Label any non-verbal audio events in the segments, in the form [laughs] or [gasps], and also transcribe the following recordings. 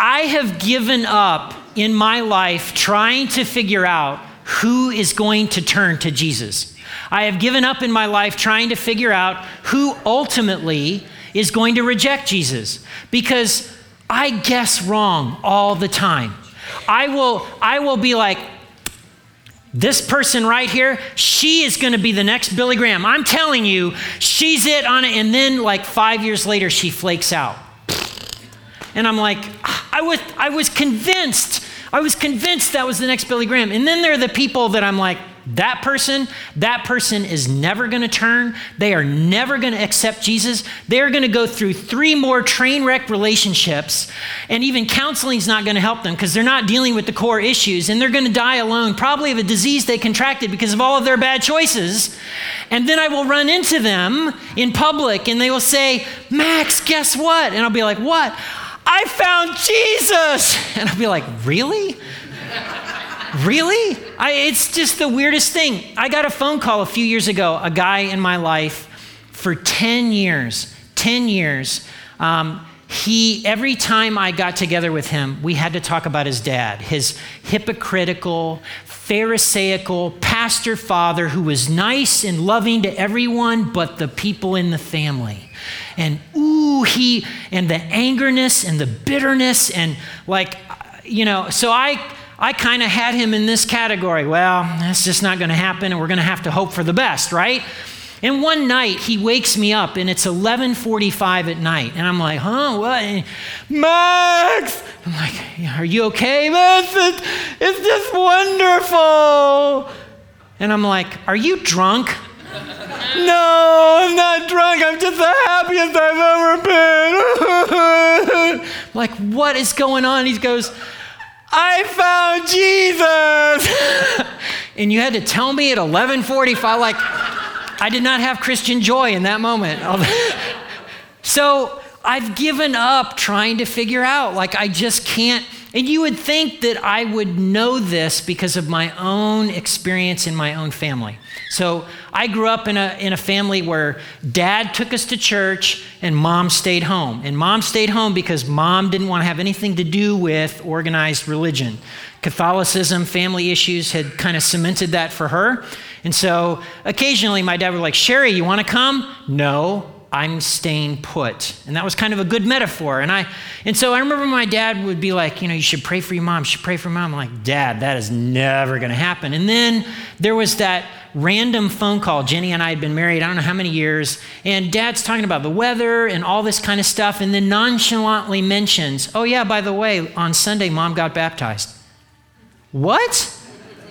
I have given up in my life trying to figure out who is going to turn to Jesus. I have given up in my life trying to figure out who ultimately is going to reject Jesus because I guess wrong all the time. I will, I will be like, this person right here, she is going to be the next Billy Graham. I'm telling you, she's it on it. And then, like five years later, she flakes out. And I'm like, ah, I was, I was convinced. I was convinced that was the next Billy Graham. And then there are the people that I'm like, that person, that person is never going to turn. They are never going to accept Jesus. They're going to go through three more train wreck relationships, and even counseling is not going to help them because they're not dealing with the core issues, and they're going to die alone, probably of a disease they contracted because of all of their bad choices. And then I will run into them in public, and they will say, Max, guess what? And I'll be like, What? I found Jesus. And I'll be like, Really? Really? I, it's just the weirdest thing. I got a phone call a few years ago, a guy in my life for 10 years, 10 years. Um, he, every time I got together with him, we had to talk about his dad, his hypocritical, Pharisaical pastor father who was nice and loving to everyone but the people in the family. And ooh, he, and the angerness and the bitterness, and like, you know, so I, I kind of had him in this category. Well, that's just not going to happen, and we're going to have to hope for the best, right? And one night he wakes me up, and it's 11:45 at night, and I'm like, "Huh? What? And, Max?" I'm like, "Are you okay, Max? It's, it's just wonderful." And I'm like, "Are you drunk?" No, I'm not drunk. I'm just the happiest I've ever been. [laughs] like, what is going on? He goes, I found Jesus. [laughs] and you had to tell me at 11:45 like I did not have Christian joy in that moment. [laughs] so, I've given up trying to figure out like I just can't and you would think that I would know this because of my own experience in my own family. So I grew up in a, in a family where dad took us to church and mom stayed home. And mom stayed home because mom didn't want to have anything to do with organized religion. Catholicism, family issues had kind of cemented that for her. And so occasionally my dad would like, Sherry, you want to come? No. I'm staying put. And that was kind of a good metaphor. And I and so I remember my dad would be like, you know, you should pray for your mom, you should pray for mom. I'm like, Dad, that is never gonna happen. And then there was that random phone call. Jenny and I had been married, I don't know how many years, and dad's talking about the weather and all this kind of stuff, and then nonchalantly mentions, Oh yeah, by the way, on Sunday mom got baptized. What?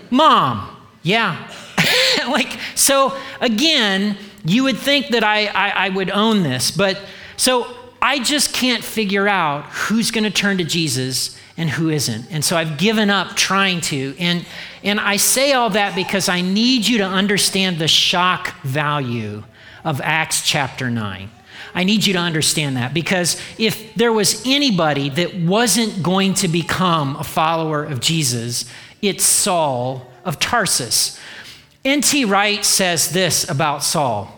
Mom. Yeah. [laughs] like, so again, you would think that I, I, I would own this, but so I just can't figure out who's going to turn to Jesus and who isn't. And so I've given up trying to. And, and I say all that because I need you to understand the shock value of Acts chapter 9. I need you to understand that because if there was anybody that wasn't going to become a follower of Jesus, it's Saul of Tarsus. N.T. Wright says this about Saul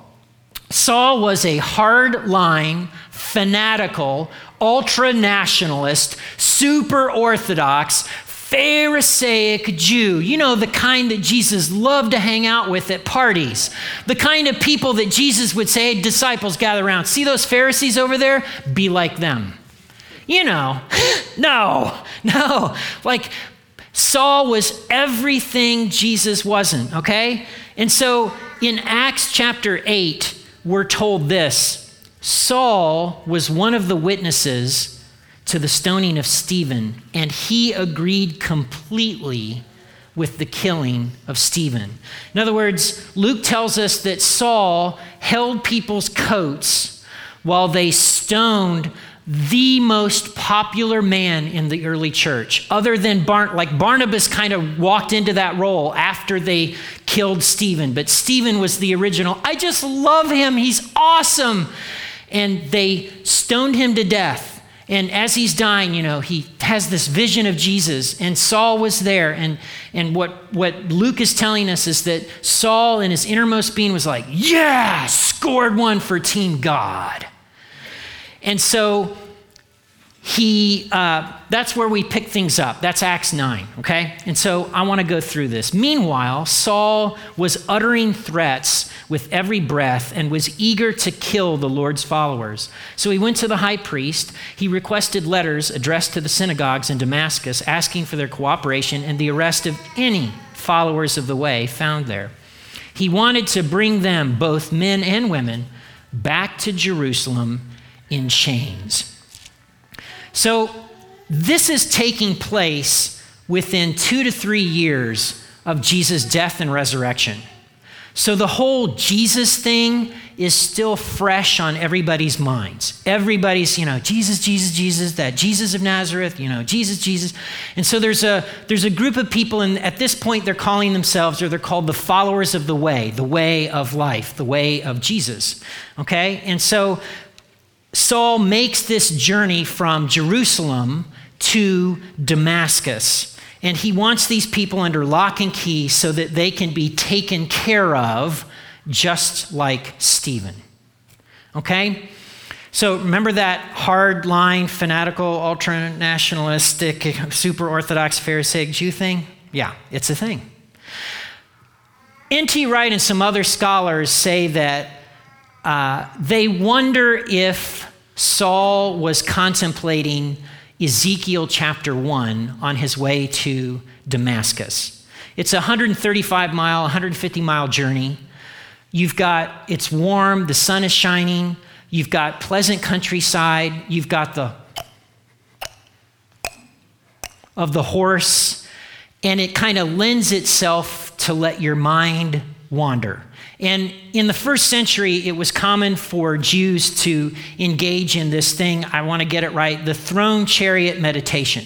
Saul was a hard line, fanatical, ultra nationalist, super orthodox, Pharisaic Jew. You know, the kind that Jesus loved to hang out with at parties. The kind of people that Jesus would say, hey, disciples, gather around. See those Pharisees over there? Be like them. You know, [laughs] no, [laughs] no. Like, Saul was everything Jesus wasn't, okay? And so in Acts chapter 8, we're told this Saul was one of the witnesses to the stoning of Stephen, and he agreed completely with the killing of Stephen. In other words, Luke tells us that Saul held people's coats while they stoned the most popular man in the early church, other than Bar- like Barnabas kind of walked into that role after they killed Stephen, but Stephen was the original. I just love him. He's awesome. And they stoned him to death. And as he's dying, you know, he has this vision of Jesus, and Saul was there. And, and what, what Luke is telling us is that Saul, in his innermost being, was like, Yeah, scored one for Team God. And so he uh, that's where we pick things up. That's acts 9 okay? And so i want to go through this. Meanwhile saul was uttering threats with every breath and was eager to kill the lord's followers. So he went to the high priest. He requested letters addressed to the synagogues in damascus asking for their cooperation and the arrest of any followers of the way found there. He wanted to bring them both men and women back to jerusalem in chains so, this is taking place within two to three years of Jesus' death and resurrection. So, the whole Jesus thing is still fresh on everybody's minds. Everybody's, you know, Jesus, Jesus, Jesus, that Jesus of Nazareth, you know, Jesus, Jesus. And so there's a there's a group of people, and at this point they're calling themselves, or they're called the followers of the way, the way of life, the way of Jesus. Okay? And so Saul makes this journey from Jerusalem to Damascus. And he wants these people under lock and key so that they can be taken care of, just like Stephen. Okay? So remember that hard line, fanatical, ultra nationalistic, super orthodox Pharisaic Jew thing? Yeah, it's a thing. N.T. Wright and some other scholars say that uh, they wonder if Saul was contemplating Ezekiel chapter 1 on his way to Damascus. It's a 135 mile, 150 mile journey. You've got, it's warm, the sun is shining, you've got pleasant countryside, you've got the of the horse, and it kind of lends itself to let your mind wander. And in the first century, it was common for Jews to engage in this thing, I want to get it right, the throne chariot meditation,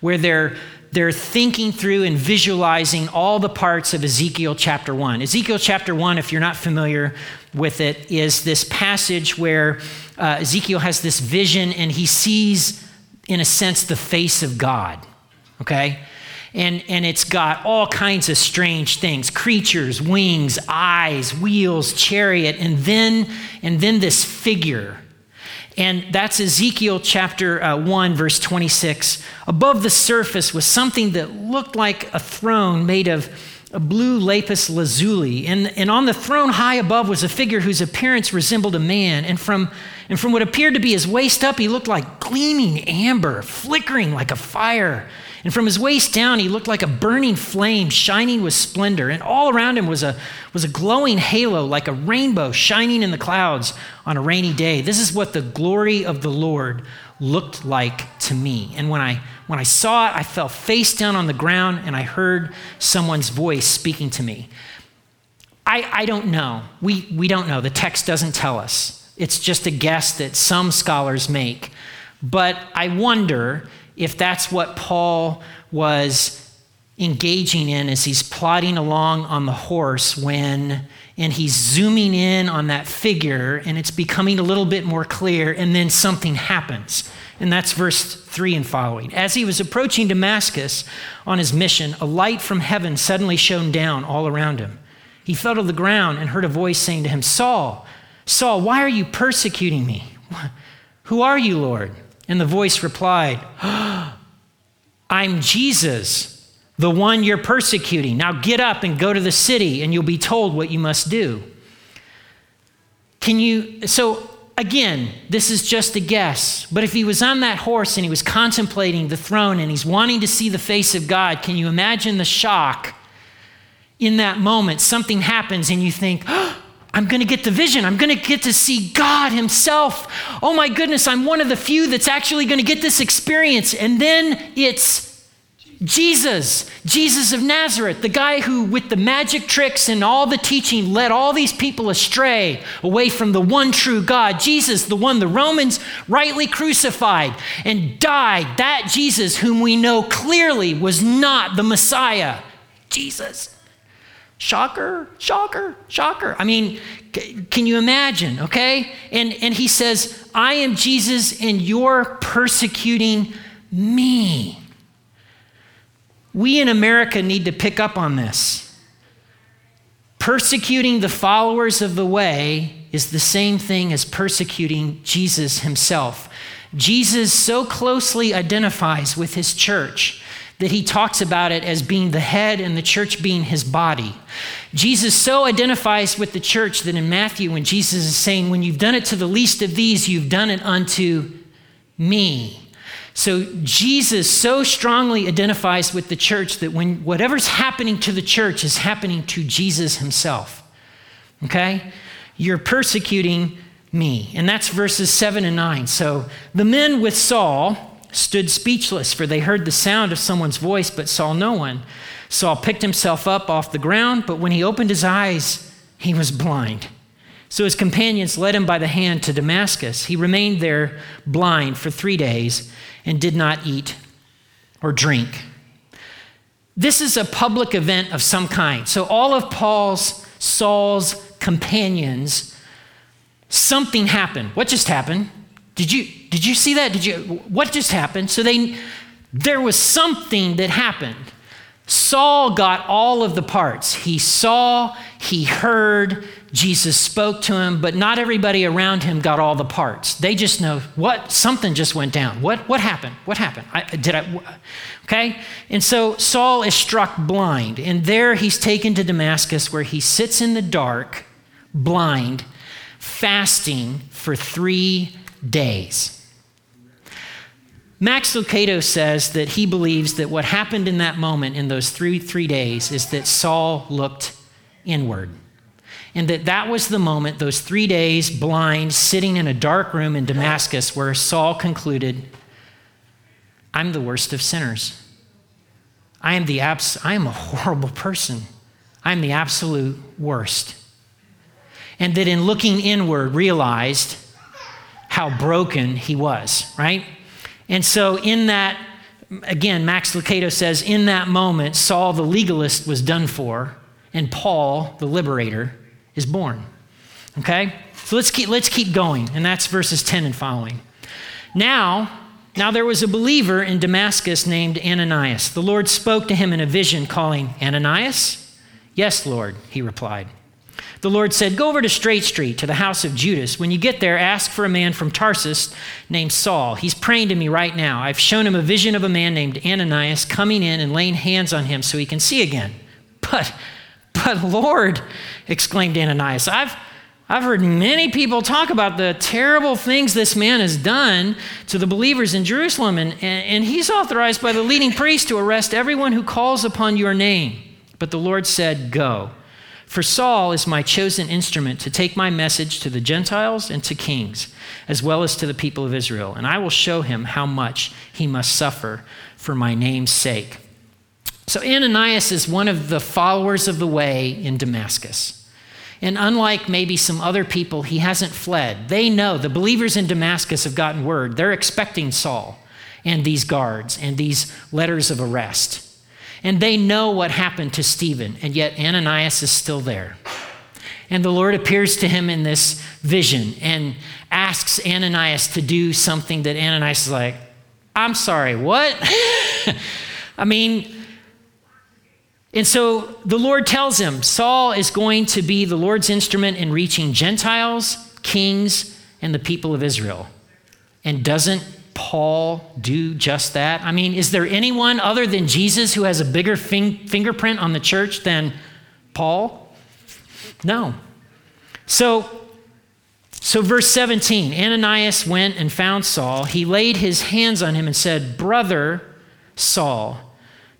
where they're they're thinking through and visualizing all the parts of Ezekiel chapter 1. Ezekiel chapter 1, if you're not familiar with it, is this passage where uh, Ezekiel has this vision and he sees, in a sense, the face of God. Okay? And, and it's got all kinds of strange things creatures wings eyes wheels chariot and then and then this figure. And that's ezekiel chapter uh, 1 verse 26 above the surface was something that looked like a throne made of a blue lapis lazuli. And, and on the throne high above was a figure whose appearance resembled a man. And from and from what appeared to be his waist up he looked like gleaming amber flickering like a fire and from his waist down, he looked like a burning flame shining with splendor. And all around him was a, was a glowing halo like a rainbow shining in the clouds on a rainy day. This is what the glory of the Lord looked like to me. And when I, when I saw it, I fell face down on the ground and I heard someone's voice speaking to me. I, I don't know. We, we don't know. The text doesn't tell us. It's just a guess that some scholars make. But I wonder if that's what Paul was engaging in as he's plodding along on the horse when and he's zooming in on that figure and it's becoming a little bit more clear and then something happens. And that's verse 3 and following. As he was approaching damascus on his mission a light from heaven suddenly shone down all around him. He fell to the ground and heard a voice saying to him saul saul why are you persecuting me? [laughs] Who are you lord and the voice replied, [gasps] I'm Jesus, the one you're persecuting. Now get up and go to the city, and you'll be told what you must do. Can you, so again, this is just a guess, but if he was on that horse and he was contemplating the throne and he's wanting to see the face of God, can you imagine the shock in that moment? Something happens and you think, [gasps] oh, I'm going to get the vision. I'm going to get to see God Himself. Oh my goodness, I'm one of the few that's actually going to get this experience. And then it's Jesus, Jesus of Nazareth, the guy who, with the magic tricks and all the teaching, led all these people astray away from the one true God. Jesus, the one the Romans rightly crucified and died. That Jesus, whom we know clearly was not the Messiah. Jesus. Shocker, shocker, shocker. I mean, can you imagine, okay? And, and he says, I am Jesus and you're persecuting me. We in America need to pick up on this. Persecuting the followers of the way is the same thing as persecuting Jesus himself. Jesus so closely identifies with his church that he talks about it as being the head and the church being his body. Jesus so identifies with the church that in Matthew, when Jesus is saying, When you've done it to the least of these, you've done it unto me. So Jesus so strongly identifies with the church that when whatever's happening to the church is happening to Jesus himself. Okay? You're persecuting me. And that's verses 7 and 9. So the men with Saul stood speechless, for they heard the sound of someone's voice, but saw no one. Saul picked himself up off the ground, but when he opened his eyes, he was blind. So his companions led him by the hand to Damascus. He remained there blind for three days and did not eat or drink. This is a public event of some kind. So all of Paul's, Saul's companions, something happened. What just happened? Did you, did you see that? Did you, what just happened? So they, there was something that happened. Saul got all of the parts. He saw, he heard, Jesus spoke to him, but not everybody around him got all the parts. They just know what something just went down. What what happened? What happened? I, did I Okay? And so Saul is struck blind, and there he's taken to Damascus where he sits in the dark, blind, fasting for 3 days. Max Lucado says that he believes that what happened in that moment, in those three, three days, is that Saul looked inward. And that that was the moment, those three days blind, sitting in a dark room in Damascus, where Saul concluded, I'm the worst of sinners. I am, the abs- I am a horrible person. I am the absolute worst. And that in looking inward, realized how broken he was, right? And so, in that, again, Max Lucado says, in that moment, Saul the legalist was done for, and Paul the liberator is born. Okay? So let's keep, let's keep going. And that's verses 10 and following. Now, now there was a believer in Damascus named Ananias. The Lord spoke to him in a vision, calling, Ananias? Yes, Lord, he replied. The Lord said, Go over to Straight Street to the house of Judas. When you get there, ask for a man from Tarsus named Saul. He's praying to me right now. I've shown him a vision of a man named Ananias coming in and laying hands on him so he can see again. [laughs] But, but Lord, exclaimed Ananias, I've, I've heard many people talk about the terrible things this man has done to the believers in Jerusalem, and, and, and he's authorized by the leading priest to arrest everyone who calls upon your name. But the Lord said, Go. For Saul is my chosen instrument to take my message to the Gentiles and to kings, as well as to the people of Israel, and I will show him how much he must suffer for my name's sake. So, Ananias is one of the followers of the way in Damascus. And unlike maybe some other people, he hasn't fled. They know, the believers in Damascus have gotten word. They're expecting Saul and these guards and these letters of arrest. And they know what happened to Stephen, and yet Ananias is still there. And the Lord appears to him in this vision and asks Ananias to do something that Ananias is like, I'm sorry, what? [laughs] I mean, and so the Lord tells him Saul is going to be the Lord's instrument in reaching Gentiles, kings, and the people of Israel. And doesn't Paul do just that? I mean, is there anyone other than Jesus who has a bigger fing- fingerprint on the church than Paul? No. So, so verse 17 Ananias went and found Saul. He laid his hands on him and said, Brother Saul,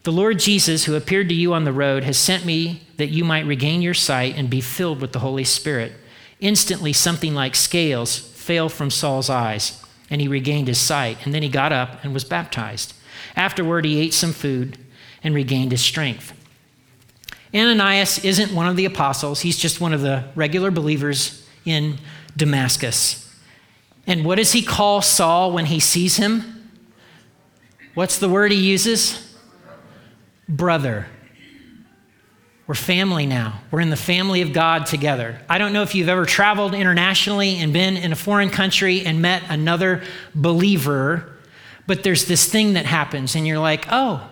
the Lord Jesus, who appeared to you on the road, has sent me that you might regain your sight and be filled with the Holy Spirit. Instantly, something like scales fell from Saul's eyes and he regained his sight. And then he got up and was baptized. Afterward, he ate some food and regained his strength. Ananias isn't one of the apostles, he's just one of the regular believers in Damascus. And what does he call Saul when he sees him? What's the word he uses? Brother. We're family now. We're in the family of God together. I don't know if you've ever traveled internationally and been in a foreign country and met another believer, but there's this thing that happens, and you're like, oh,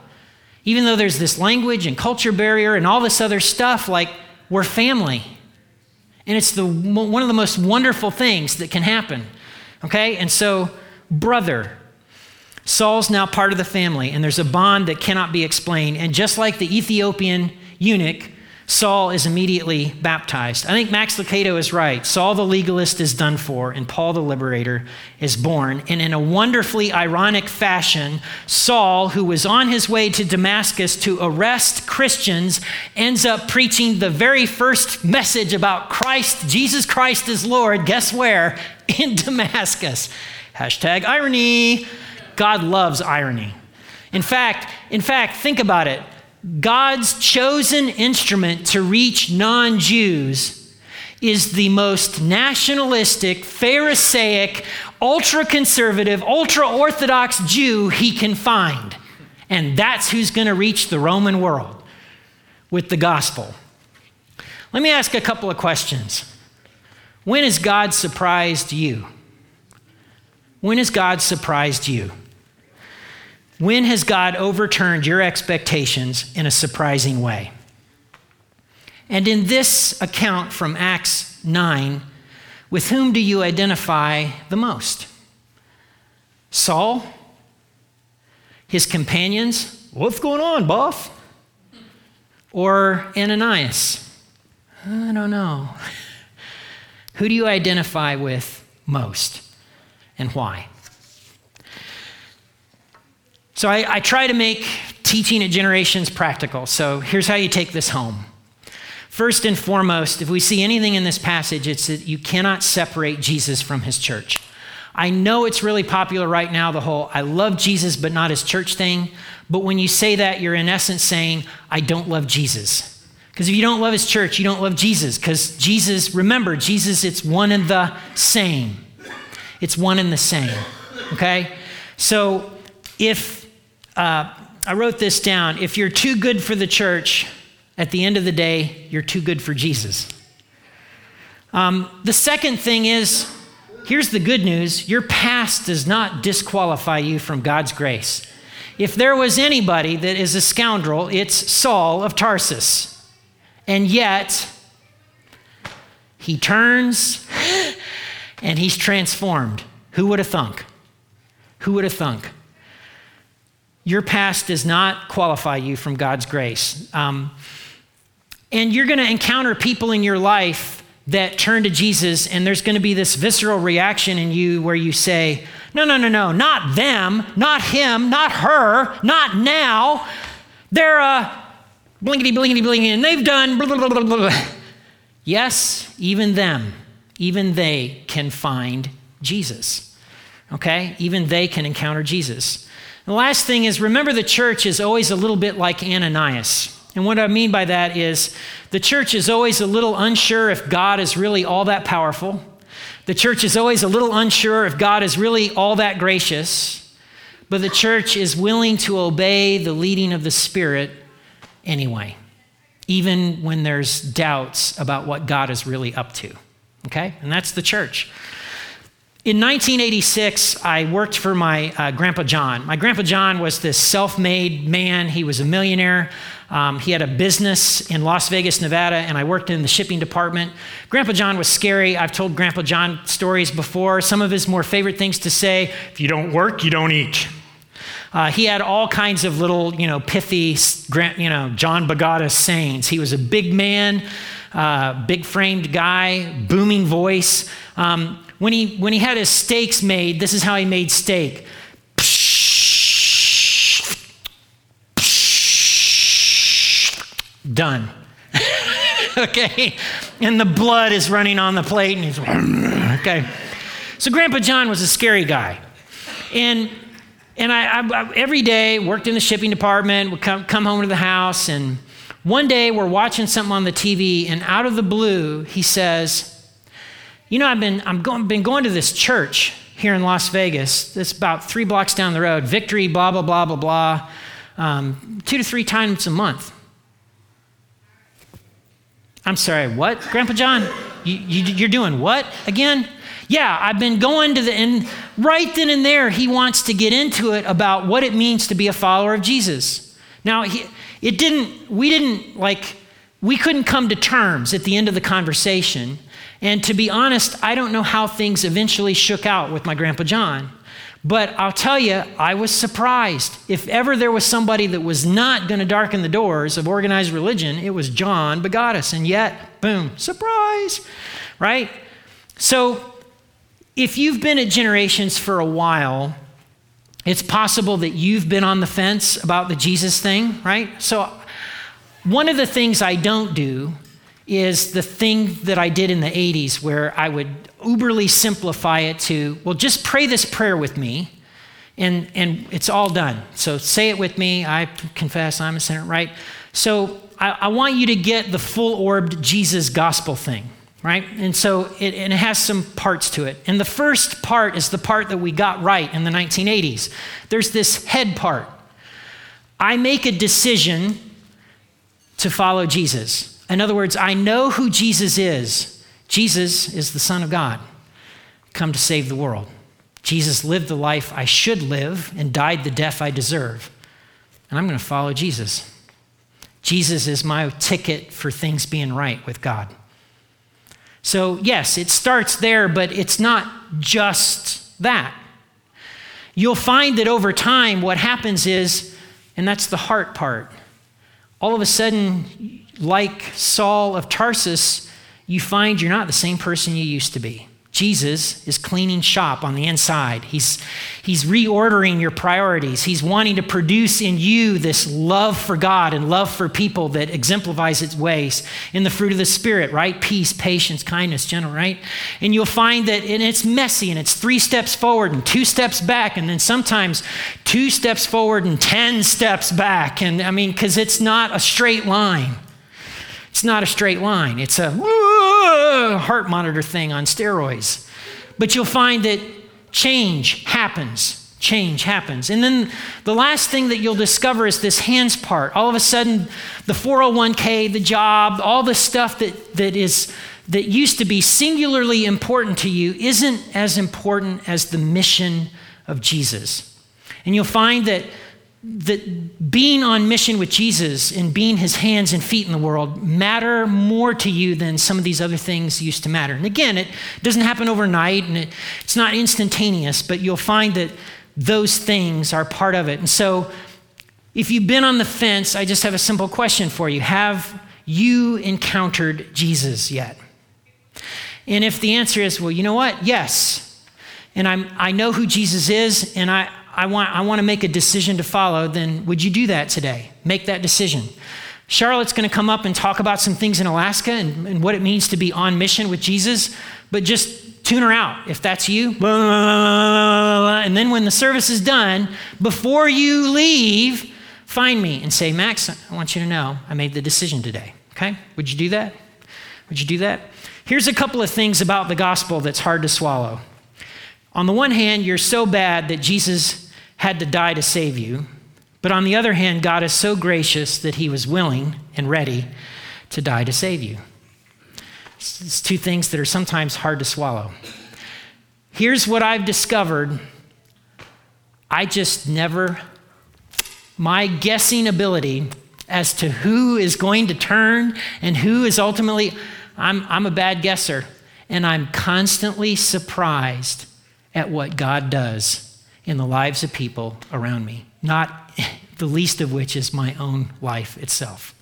even though there's this language and culture barrier and all this other stuff, like, we're family. And it's the, one of the most wonderful things that can happen. Okay? And so, brother. Saul's now part of the family, and there's a bond that cannot be explained. And just like the Ethiopian eunuch, Saul is immediately baptized. I think Max Lucado is right. Saul the legalist is done for, and Paul the liberator is born. And in a wonderfully ironic fashion, Saul, who was on his way to Damascus to arrest Christians, ends up preaching the very first message about Christ, Jesus Christ is Lord. Guess where? [laughs] In Damascus. Hashtag irony. God loves irony. In fact, in fact, think about it. God's chosen instrument to reach non Jews is the most nationalistic, Pharisaic, ultra conservative, ultra orthodox Jew he can find. And that's who's going to reach the Roman world with the gospel. Let me ask a couple of questions. When has God surprised you? When has God surprised you? When has God overturned your expectations in a surprising way? And in this account from Acts 9, with whom do you identify the most? Saul? His companions? What's going on, boss? Or Ananias? I don't know. [laughs] Who do you identify with most and why? So I, I try to make teaching at generations practical. So here's how you take this home. First and foremost, if we see anything in this passage, it's that you cannot separate Jesus from his church. I know it's really popular right now, the whole I love Jesus but not his church thing. But when you say that, you're in essence saying, I don't love Jesus. Because if you don't love his church, you don't love Jesus. Because Jesus, remember, Jesus, it's one and the same. It's one and the same. Okay? So if uh, I wrote this down. If you're too good for the church, at the end of the day, you're too good for Jesus. Um, the second thing is here's the good news your past does not disqualify you from God's grace. If there was anybody that is a scoundrel, it's Saul of Tarsus. And yet, he turns [gasps] and he's transformed. Who would have thunk? Who would have thunk? Your past does not qualify you from God's grace. Um, and you're going to encounter people in your life that turn to Jesus, and there's going to be this visceral reaction in you where you say, No, no, no, no, not them, not him, not her, not now. They're uh, blinkety, blinkety, blinkety, and they've done blah, blah, blah, blah. Yes, even them, even they can find Jesus. Okay? Even they can encounter Jesus. The last thing is remember the church is always a little bit like Ananias. And what I mean by that is the church is always a little unsure if God is really all that powerful. The church is always a little unsure if God is really all that gracious. But the church is willing to obey the leading of the Spirit anyway, even when there's doubts about what God is really up to. Okay? And that's the church. In 1986, I worked for my uh, Grandpa John. My Grandpa John was this self made man, he was a millionaire. Um, he had a business in Las Vegas, Nevada, and I worked in the shipping department. Grandpa John was scary. I've told Grandpa John stories before. Some of his more favorite things to say if you don't work, you don't eat. Uh, he had all kinds of little, you know, pithy, you know, John Bagata sayings. He was a big man, uh, big framed guy, booming voice. Um, when he, when he had his steaks made, this is how he made steak. Done. [laughs] okay? And the blood is running on the plate, and he's, [laughs] okay. So Grandpa John was a scary guy. And and I, I, every day worked in the shipping department, would come, come home to the house, and one day we're watching something on the TV, and out of the blue, he says, you know, I've been, I'm going, been going to this church here in Las Vegas. That's about three blocks down the road. Victory, blah, blah, blah, blah, blah. Um, two to three times a month. I'm sorry, what? Grandpa John, you, you, are doing what again? Yeah, I've been going to the, and right then and there, he wants to get into it about what it means to be a follower of Jesus. Now, he, it didn't, we didn't like, we couldn't come to terms at the end of the conversation and to be honest, I don't know how things eventually shook out with my Grandpa John. But I'll tell you, I was surprised. If ever there was somebody that was not going to darken the doors of organized religion, it was John Bogatus. And yet, boom, surprise, right? So if you've been at Generations for a while, it's possible that you've been on the fence about the Jesus thing, right? So one of the things I don't do is the thing that I did in the 80s where I would uberly simplify it to, well, just pray this prayer with me and, and it's all done. So say it with me. I confess I'm a sinner, right? So I, I want you to get the full orbed Jesus gospel thing, right? And so it, and it has some parts to it. And the first part is the part that we got right in the 1980s. There's this head part. I make a decision to follow Jesus. In other words, I know who Jesus is. Jesus is the Son of God, come to save the world. Jesus lived the life I should live and died the death I deserve. And I'm going to follow Jesus. Jesus is my ticket for things being right with God. So, yes, it starts there, but it's not just that. You'll find that over time, what happens is, and that's the heart part, all of a sudden, like Saul of Tarsus, you find you're not the same person you used to be. Jesus is cleaning shop on the inside. He's, he's reordering your priorities. He's wanting to produce in you this love for God and love for people that exemplifies its ways in the fruit of the Spirit, right? Peace, patience, kindness, gentle, right? And you'll find that and it's messy and it's three steps forward and two steps back, and then sometimes two steps forward and 10 steps back. And I mean, because it's not a straight line. It's not a straight line, it's a heart monitor thing on steroids. But you'll find that change happens. Change happens. And then the last thing that you'll discover is this hands part. All of a sudden, the 401k, the job, all the stuff that, that is that used to be singularly important to you isn't as important as the mission of Jesus. And you'll find that that being on mission with Jesus and being his hands and feet in the world matter more to you than some of these other things used to matter. And again, it doesn't happen overnight and it, it's not instantaneous, but you'll find that those things are part of it. And so, if you've been on the fence, I just have a simple question for you Have you encountered Jesus yet? And if the answer is, well, you know what? Yes. And I'm, I know who Jesus is, and I, I want, I want to make a decision to follow, then would you do that today? Make that decision. Charlotte's going to come up and talk about some things in Alaska and, and, what it means to be on mission with Jesus, but just tune her out if that's you. And then when the service is done, before you leave, find me and say, Max, I want you to know I made the decision today. Okay? Would you do that? Would you do that? Here's a couple of things about the gospel that's hard to swallow. On the one hand, you're so bad that Jesus had to die to save you. But on the other hand, God is so gracious that he was willing and ready to die to save you. It's two things that are sometimes hard to swallow. Here's what I've discovered I just never, my guessing ability as to who is going to turn and who is ultimately, I'm, I'm a bad guesser. And I'm constantly surprised at what God does in the lives of people around me, not [laughs] the least of which is my own life itself.